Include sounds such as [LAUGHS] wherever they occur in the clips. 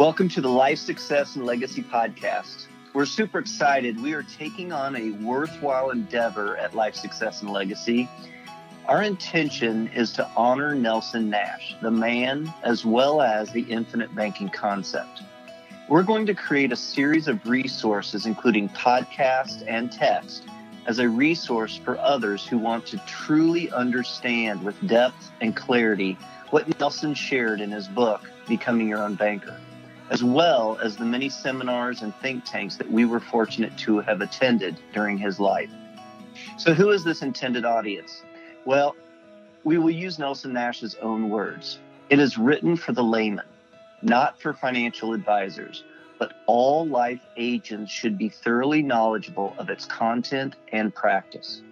Welcome to the Life Success and Legacy Podcast. We're super excited. We are taking on a worthwhile endeavor at Life Success and Legacy. Our intention is to honor Nelson Nash, the man, as well as the infinite banking concept. We're going to create a series of resources, including podcast and text, as a resource for others who want to truly understand with depth and clarity what Nelson shared in his book, Becoming Your Own Banker, as well as the many seminars and think tanks that we were fortunate to have attended during his life. So, who is this intended audience? Well, we will use Nelson Nash's own words. It is written for the layman, not for financial advisors, but all life agents should be thoroughly knowledgeable of its content and practice.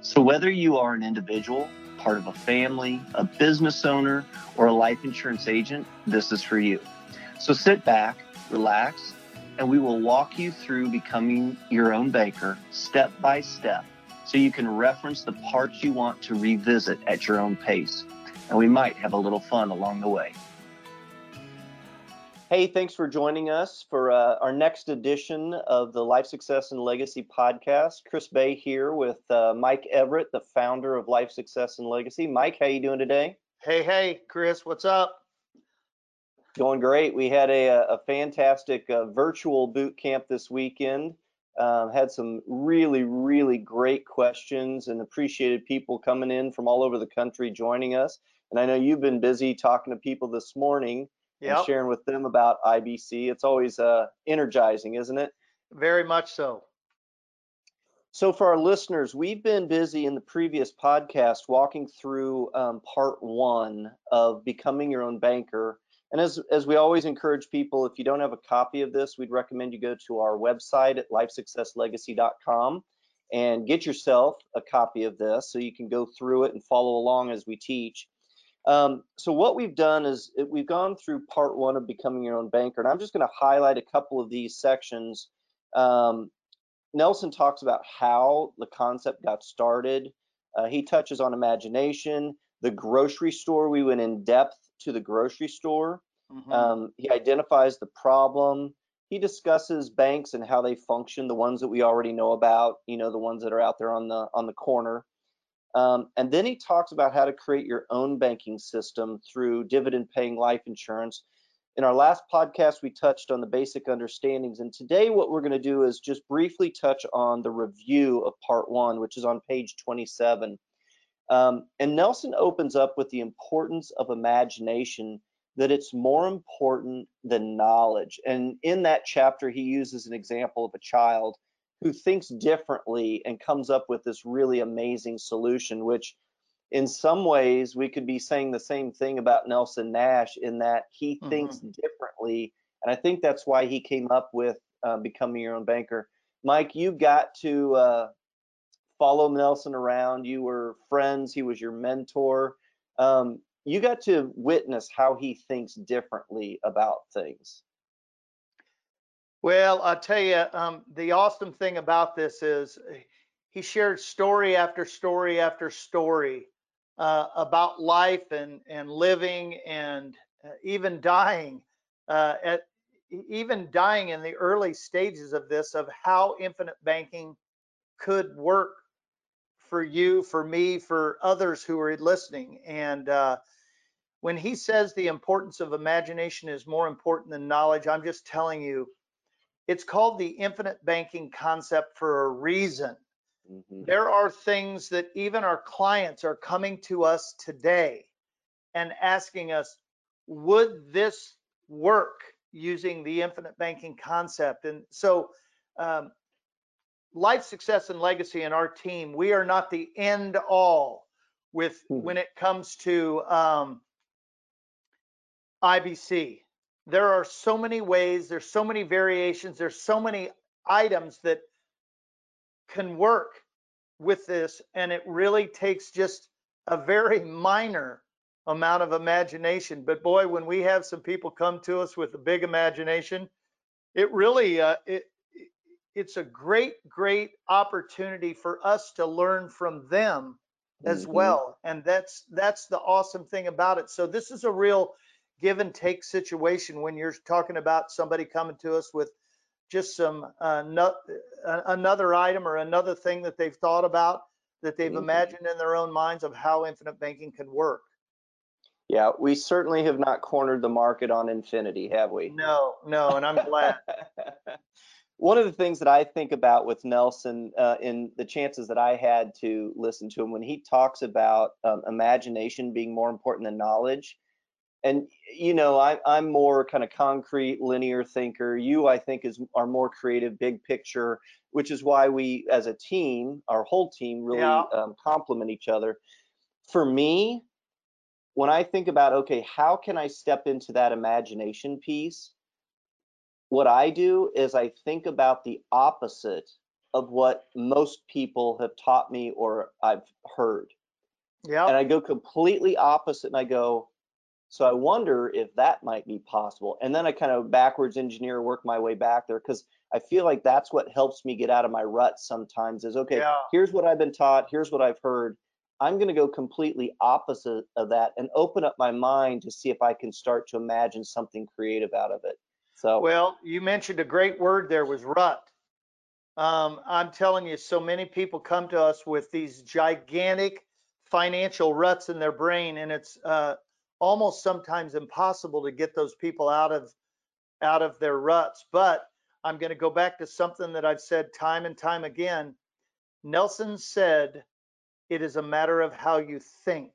So, whether you are an individual, part of a family, a business owner, or a life insurance agent, this is for you. So, sit back, relax, and we will walk you through becoming your own banker step by step so you can reference the parts you want to revisit at your own pace. And we might have a little fun along the way. Hey, thanks for joining us for uh, our next edition of the Life Success and Legacy podcast. Chris Bay here with uh, Mike Everett, the founder of Life Success and Legacy. Mike, how you doing today? Hey, hey, Chris, what's up? Going great. We had a, a fantastic uh, virtual boot camp this weekend. Um, had some really, really great questions and appreciated people coming in from all over the country joining us. And I know you've been busy talking to people this morning yep. and sharing with them about IBC. It's always uh, energizing, isn't it? Very much so. So, for our listeners, we've been busy in the previous podcast walking through um, part one of becoming your own banker. And as, as we always encourage people, if you don't have a copy of this, we'd recommend you go to our website at lifesuccesslegacy.com and get yourself a copy of this so you can go through it and follow along as we teach. Um, so what we've done is we've gone through part one of becoming your own banker, and I'm just going to highlight a couple of these sections. Um, Nelson talks about how the concept got started. Uh, he touches on imagination, the grocery store. We went in depth to the grocery store. Mm-hmm. Um, he identifies the problem. He discusses banks and how they function, the ones that we already know about, you know, the ones that are out there on the on the corner. Um, and then he talks about how to create your own banking system through dividend paying life insurance. In our last podcast, we touched on the basic understandings. And today, what we're going to do is just briefly touch on the review of part one, which is on page 27. Um, and Nelson opens up with the importance of imagination, that it's more important than knowledge. And in that chapter, he uses an example of a child who thinks differently and comes up with this really amazing solution, which in some ways we could be saying the same thing about Nelson Nash in that he mm-hmm. thinks differently. And I think that's why he came up with uh, becoming your own banker. Mike, you got to uh, follow Nelson around. You were friends, he was your mentor. Um, you got to witness how he thinks differently about things. Well, I'll tell you, um, the awesome thing about this is he shared story after story after story uh, about life and, and living and uh, even dying. Uh, at even dying in the early stages of this, of how infinite banking could work for you, for me, for others who are listening. And uh, when he says the importance of imagination is more important than knowledge, I'm just telling you, it's called the infinite banking concept for a reason. Mm-hmm. There are things that even our clients are coming to us today and asking us, would this work using the infinite banking concept? And so, um, life success and legacy in our team, we are not the end all with mm-hmm. when it comes to um, IBC there are so many ways, there's so many variations, there's so many items that can work with this, and it really takes just a very minor amount of imagination. But boy, when we have some people come to us with a big imagination, it really uh, it it's a great great opportunity for us to learn from them as mm-hmm. well and that's that's the awesome thing about it so this is a real give and take situation when you're talking about somebody coming to us with just some uh, no, uh, another item or another thing that they've thought about that they've Mhm. imagined in their own minds of how infinite banking can work. Yeah, we certainly have not cornered the market on infinity, have we? No, no, and I'm glad. [LAUGHS] One of the things that I think about with Nelson, uh, in the chances that I had to listen to him, when he talks about um, imagination being more important than knowledge, and you know, I, I'm more kind of concrete, linear thinker. You, I think, is are more creative, big picture, which is why we, as a team, our whole team, really Yeah. um, complement each other. For me, when I think about, okay, how can I step into that imagination piece? What I do is I think about the opposite of what most people have taught me or I've heard. Yeah. And I go completely opposite and I go, so I wonder if that might be possible. And then I kind of backwards engineer, work my way back there because I feel like that's what helps me get out of my rut sometimes is okay, Yeah. here's what I've been taught, here's what I've heard. I'm going to go completely opposite of that and open up my mind to see if I can start to imagine something creative out of it. So, Well, you mentioned a great word there was rut. Um, I'm telling you, so many people come to us with these gigantic financial ruts in their brain, and it's uh, almost sometimes impossible to get those people out of out of their ruts. But I'm going to go back to something that I've said time and time again. Nelson said, "It is a matter of how you think."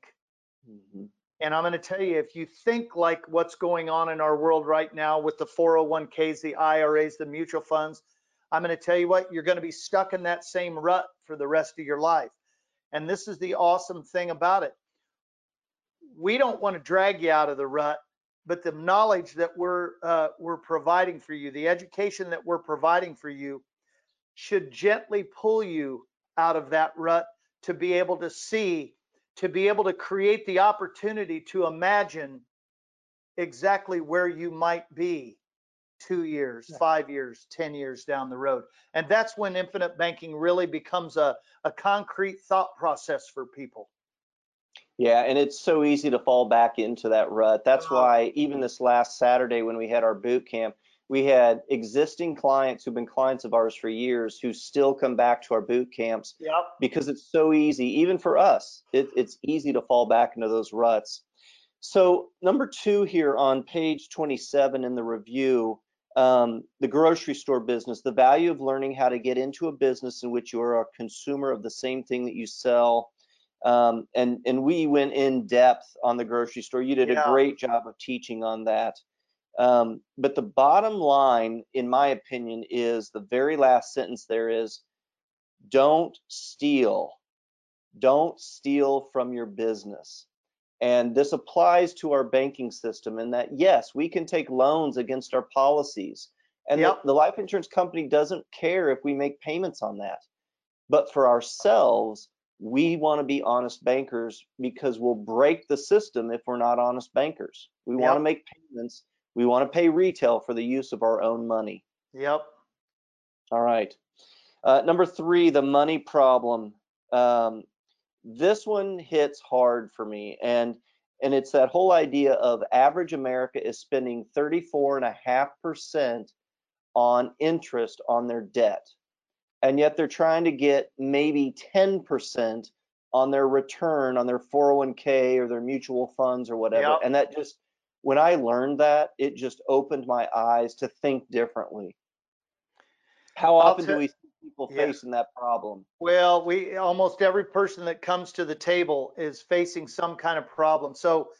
mhm, And I'm going to tell you, if you think like what's going on in our world right now with the 401ks, the IRAs, the mutual funds, I'm going to tell you what, you're going to be stuck in that same rut for the rest of your life. And this is the awesome thing about it. We don't want to drag you out of the rut, but the knowledge that we're uh, we're providing for you, the education that we're providing for you, should gently pull you out of that rut to be able to see, to be able to create the opportunity to imagine exactly where you might be two years, Yeah. five years, 10 years down the road. And that's when infinite banking really becomes a, a concrete thought process for people. Yeah, and it's so easy to fall back into that rut. That's Oh. why even this last Saturday when we had our boot camp, we had existing clients who've been clients of ours for years who still come back to our boot camps Yep. because it's so easy, even for us, it, it's easy to fall back into those ruts. So number two here on page 27 in the review, um, the grocery store business, the value of learning how to get into a business in which you are a consumer of the same thing that you sell. Um, and, and we went in depth on the grocery store. You did a great job of teaching on that. Um, but the bottom line, in my opinion, is the very last sentence there is don't steal. Don't steal from your business. And this applies to our banking system in that, yes, we can take loans against our policies. And the- Yep. the, life insurance company doesn't care if we make payments on that. But for ourselves, we want to be honest bankers because we'll break the system if we're not honest bankers. We want to make payments. We want to pay retail for the use of our own money. Yep. All right. Uh, number three, the money problem. Um, this one hits hard for me, and and it's that whole idea of average America is spending 34 and a half percent on interest on their debt, and yet they're trying to get maybe 10 percent on their return on their 401k or their mutual funds or whatever. Yep. And that just when I learned that, it just opened my eyes to think differently. How often do we see people Yeah. facing that problem? Well, we almost every person that comes to the table is facing some kind of problem. So,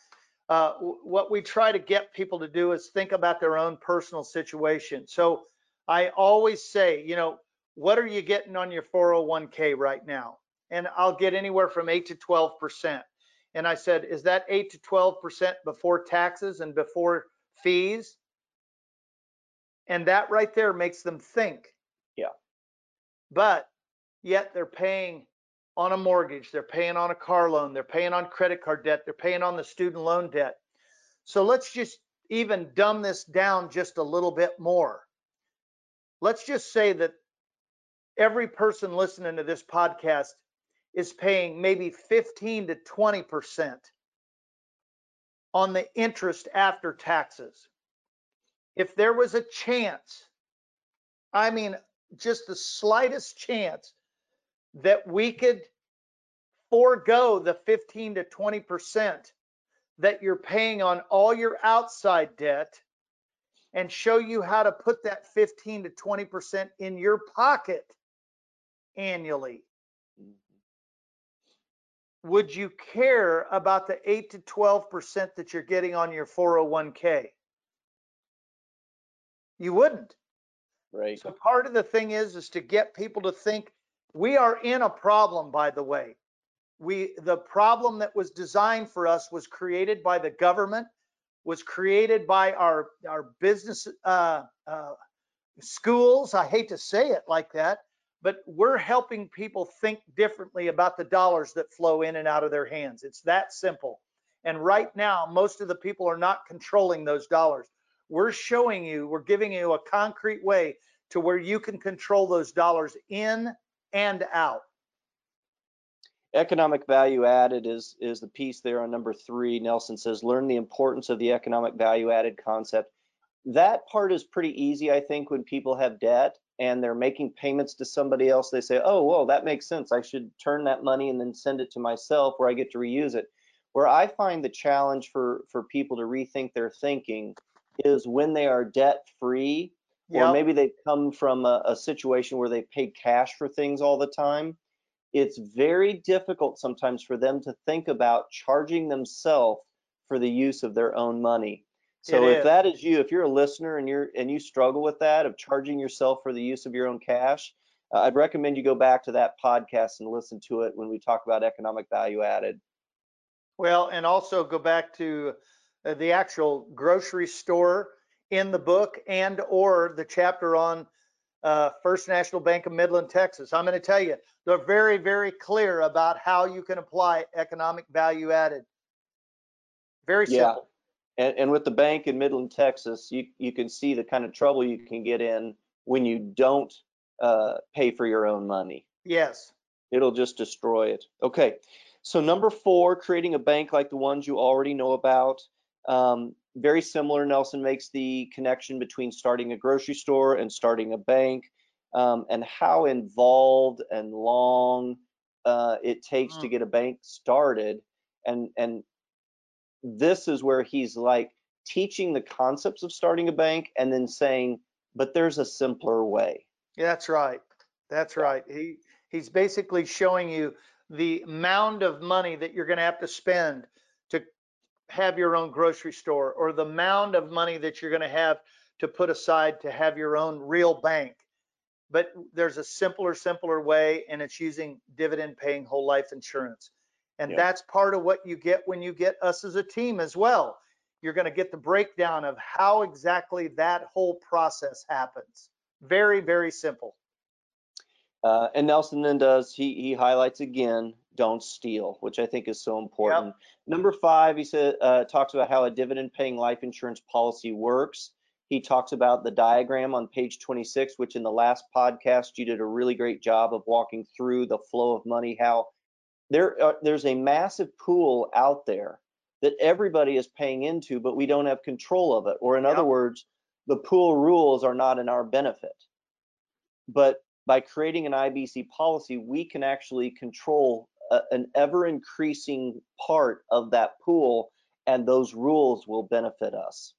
uh, what we try to get people to do is think about their own personal situation. So, I always say, you know, what are you getting on your 401k right now? And I'll get anywhere from 8 to 12%. And I said, is that 8 to 12% before taxes and before fees? And that right there makes them think. Yeah. But yet they're paying on a mortgage, they're paying on a car loan, they're paying on credit card debt, they're paying on the student loan debt. So let's just even dumb this down just a little bit more. Let's just say that every person listening to this podcast is paying maybe 15 to 20% on the interest after taxes. If there was a chance, I mean, just the slightest chance that we could forego the 15 to 20% that you're paying on all your outside debt and show you how to put that 15 to 20% in your pocket annually. Would you care about the 8 to 12% that you're getting on your 401k? You wouldn't. Right. So part of the thing is is to get people to think we are in a problem by the way. We the problem that was designed for us was created by the government, was created by our our business uh, uh, schools. I hate to say it like that, but we're helping people think differently about the dollars that flow in and out of their hands. It's that simple. And right now, most of the people are not controlling those dollars. We're showing you, we're giving you a concrete way to where you can control those dollars in and out. Economic value added is is the piece there on number three. Nelson says, learn the importance of the economic value added concept. That part is pretty easy, I think, when people have debt and they're making payments to somebody else. They say, oh, well, that makes sense. I should turn that money and then send it to myself where I get to reuse it. Where I find the challenge for for people to rethink their thinking is when they are debt free or maybe they come from a, a situation where they pay cash for things all the time it's very difficult sometimes for them to think about charging themselves for the use of their own money so if that is you if you're a listener and you're and you struggle with that of charging yourself for the use of your own cash uh, i'd recommend you go back to that podcast and listen to it when we talk about economic value added Well, and also go back to uh, the actual grocery store in the book and or the chapter on uh, First National Bank of Midland, Texas. I'm going to tell you, they're very, very clear about how you can apply economic value added. Very Yeah. And, and with the bank in midland texas you you can see the kind of trouble you can get in when you don't uh, pay for your own money. Yes. it'll just destroy it. Okay. So number four creating a bank like the ones you already know about. Um, very similar nelson makes the connection between starting a grocery store and starting a bank um, and how involved and long uh, it takes to Mm. get a bank started. And and this is where he's like teaching the concepts of starting a bank and then saying but there's a simpler way Yeah, that's right. That's right. He he's basically showing you the mound of money that you're going to have to spend to have your own grocery store or the mound of money that you're going to have to put aside to have your own real bank. But there's a simpler, simpler way, and it's using dividend paying whole life insurance. And Yeah. that's part of what you get when you get us as a team as well. You're going to get the breakdown of how exactly that whole process happens. Very, very simple. Uh, and Nelson then does, he, he highlights again, don't steal, which I think is so important. Number five, he said, uh, talks about how a dividend paying life insurance policy works. He talks about the diagram on page 26, which in the last podcast, you did a really great job of walking through the flow of money, how there, uh, there's a massive pool out there that everybody is paying into, but we don't have control of it. Or in other words, the pool rules are not in our benefit. But by creating an IBC policy, we can actually control a, an ever increasing part of that pool, and those rules will benefit us.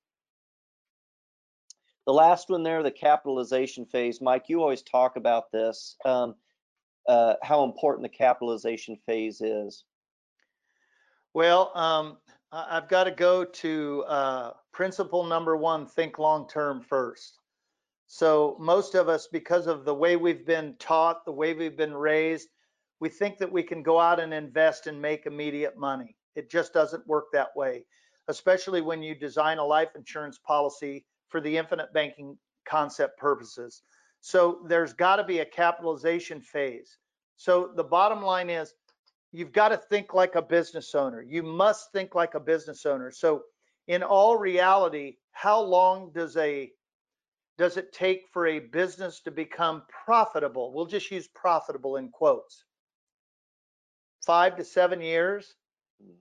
The last one there, the capitalization phase. Mike, you always talk about this, um, uh, how important the capitalization phase is. Well, um, I've got to go to uh, principle number one think long term first. So, most of us, because of the way we've been taught, the way we've been raised, we think that we can go out and invest and make immediate money. It just doesn't work that way, especially when you design a life insurance policy for the infinite banking concept purposes. So, there's got to be a capitalization phase. So, the bottom line is you've got to think like a business owner. You must think like a business owner. So in all reality, how long does a does it take for a business to become profitable? We'll just use profitable in quotes. 5 to 7 years. Mm-hmm.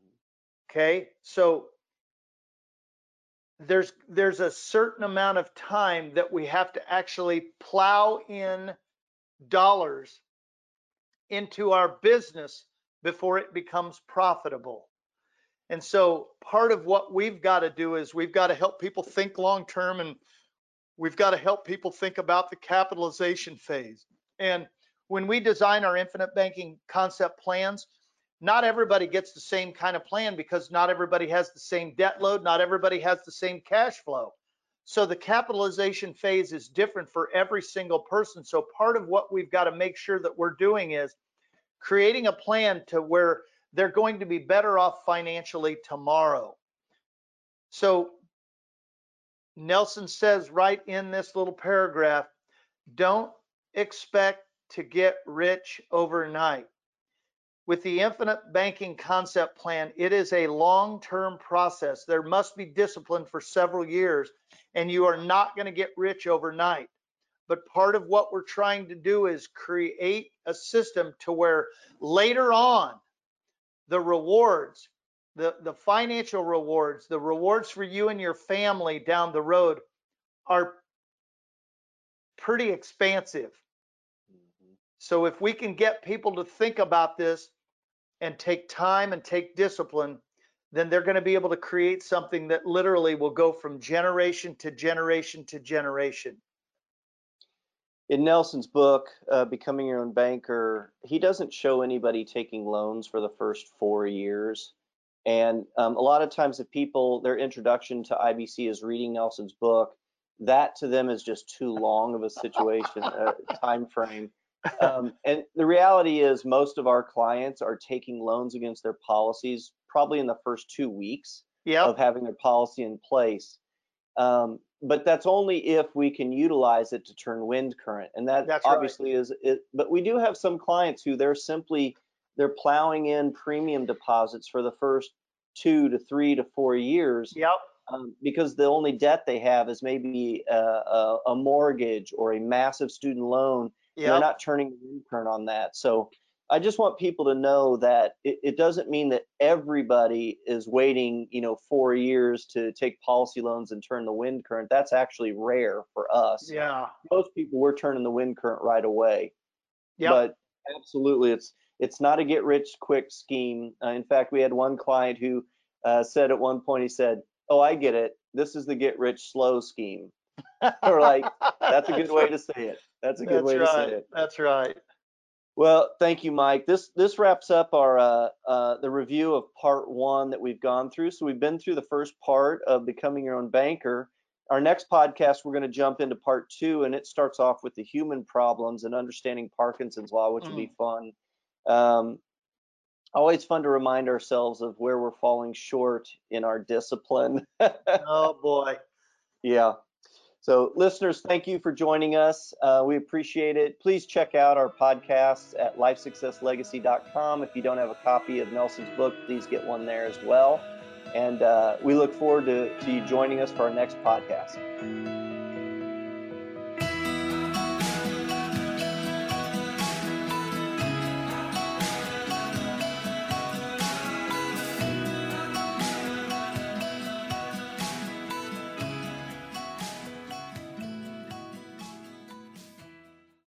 Okay? So there's there's a certain amount of time that we have to actually plow in dollars into our business before it becomes profitable. And so part of what we've got to do is we've got to help people think long term and we've got to help people think about the capitalization phase. And when we design our infinite banking concept plans, not everybody gets the same kind of plan because not everybody has the same debt load, not everybody has the same cash flow. So the capitalization phase is different for every single person. So part of what we've got to make sure that we're doing is creating a plan to where they're going to be better off financially tomorrow. So Nelson says right in this little paragraph, don't expect to get rich overnight. With the infinite banking concept plan, it is a long-term process. There must be discipline for several years and you are not going to get rich overnight. But part of what we're trying to do is create a system to where later on the rewards, the, the financial rewards, the rewards for you and your family down the road are pretty expansive. Mm-hmm. So if we can get people to think about this and take time and take discipline, then they're going to be able to create something that literally will go from generation to generation to generation. In Nelson's book, uh, Becoming Your Own Banker, he doesn't show anybody taking loans for the first four years. And um, a lot of times, the people, their introduction to IBC is reading Nelson's book. That to them is just too long of a situation, uh, time frame. Um, and the reality is, most of our clients are taking loans against their policies probably in the first two weeks yep. of having their policy in place. Um, but that's only if we can utilize it to turn wind current, and that that's obviously right. is it. But we do have some clients who they're simply they're plowing in premium deposits for the first two to three to four years. Yep. Um, because the only debt they have is maybe a, a, a mortgage or a massive student loan. Yep. They're not turning the wind current on that. So I just want people to know that it, it, doesn't mean that everybody is waiting, you know, four years to take policy loans and turn the wind current. That's actually rare for us. Yeah. Most people we're turning the wind current right away. Yeah. But absolutely, it's it's not a get rich quick scheme. Uh, in fact, we had one client who uh, said at one point, he said, "Oh, I get it. This is the get rich slow scheme." [LAUGHS] Or like, that's a good way to say it. That's a good that's way right. to say it. That's right. Well, thank you, Mike. This this wraps up our uh, uh, the review of part one that we've gone through. So we've been through the first part of becoming your own banker. Our next podcast, we're going to jump into part two, and it starts off with the human problems and understanding Parkinson's law, which mm. will be mm. fun. Um, always fun to remind ourselves of where we're falling short in our discipline. [LAUGHS] oh boy. Yeah. So, listeners, thank you for joining us. Uh, we appreciate it. Please check out our podcasts at lifesuccesslegacy.com. If you don't have a copy of Nelson's book, please get one there as well. And uh, we look forward to, to you joining us for our next podcast.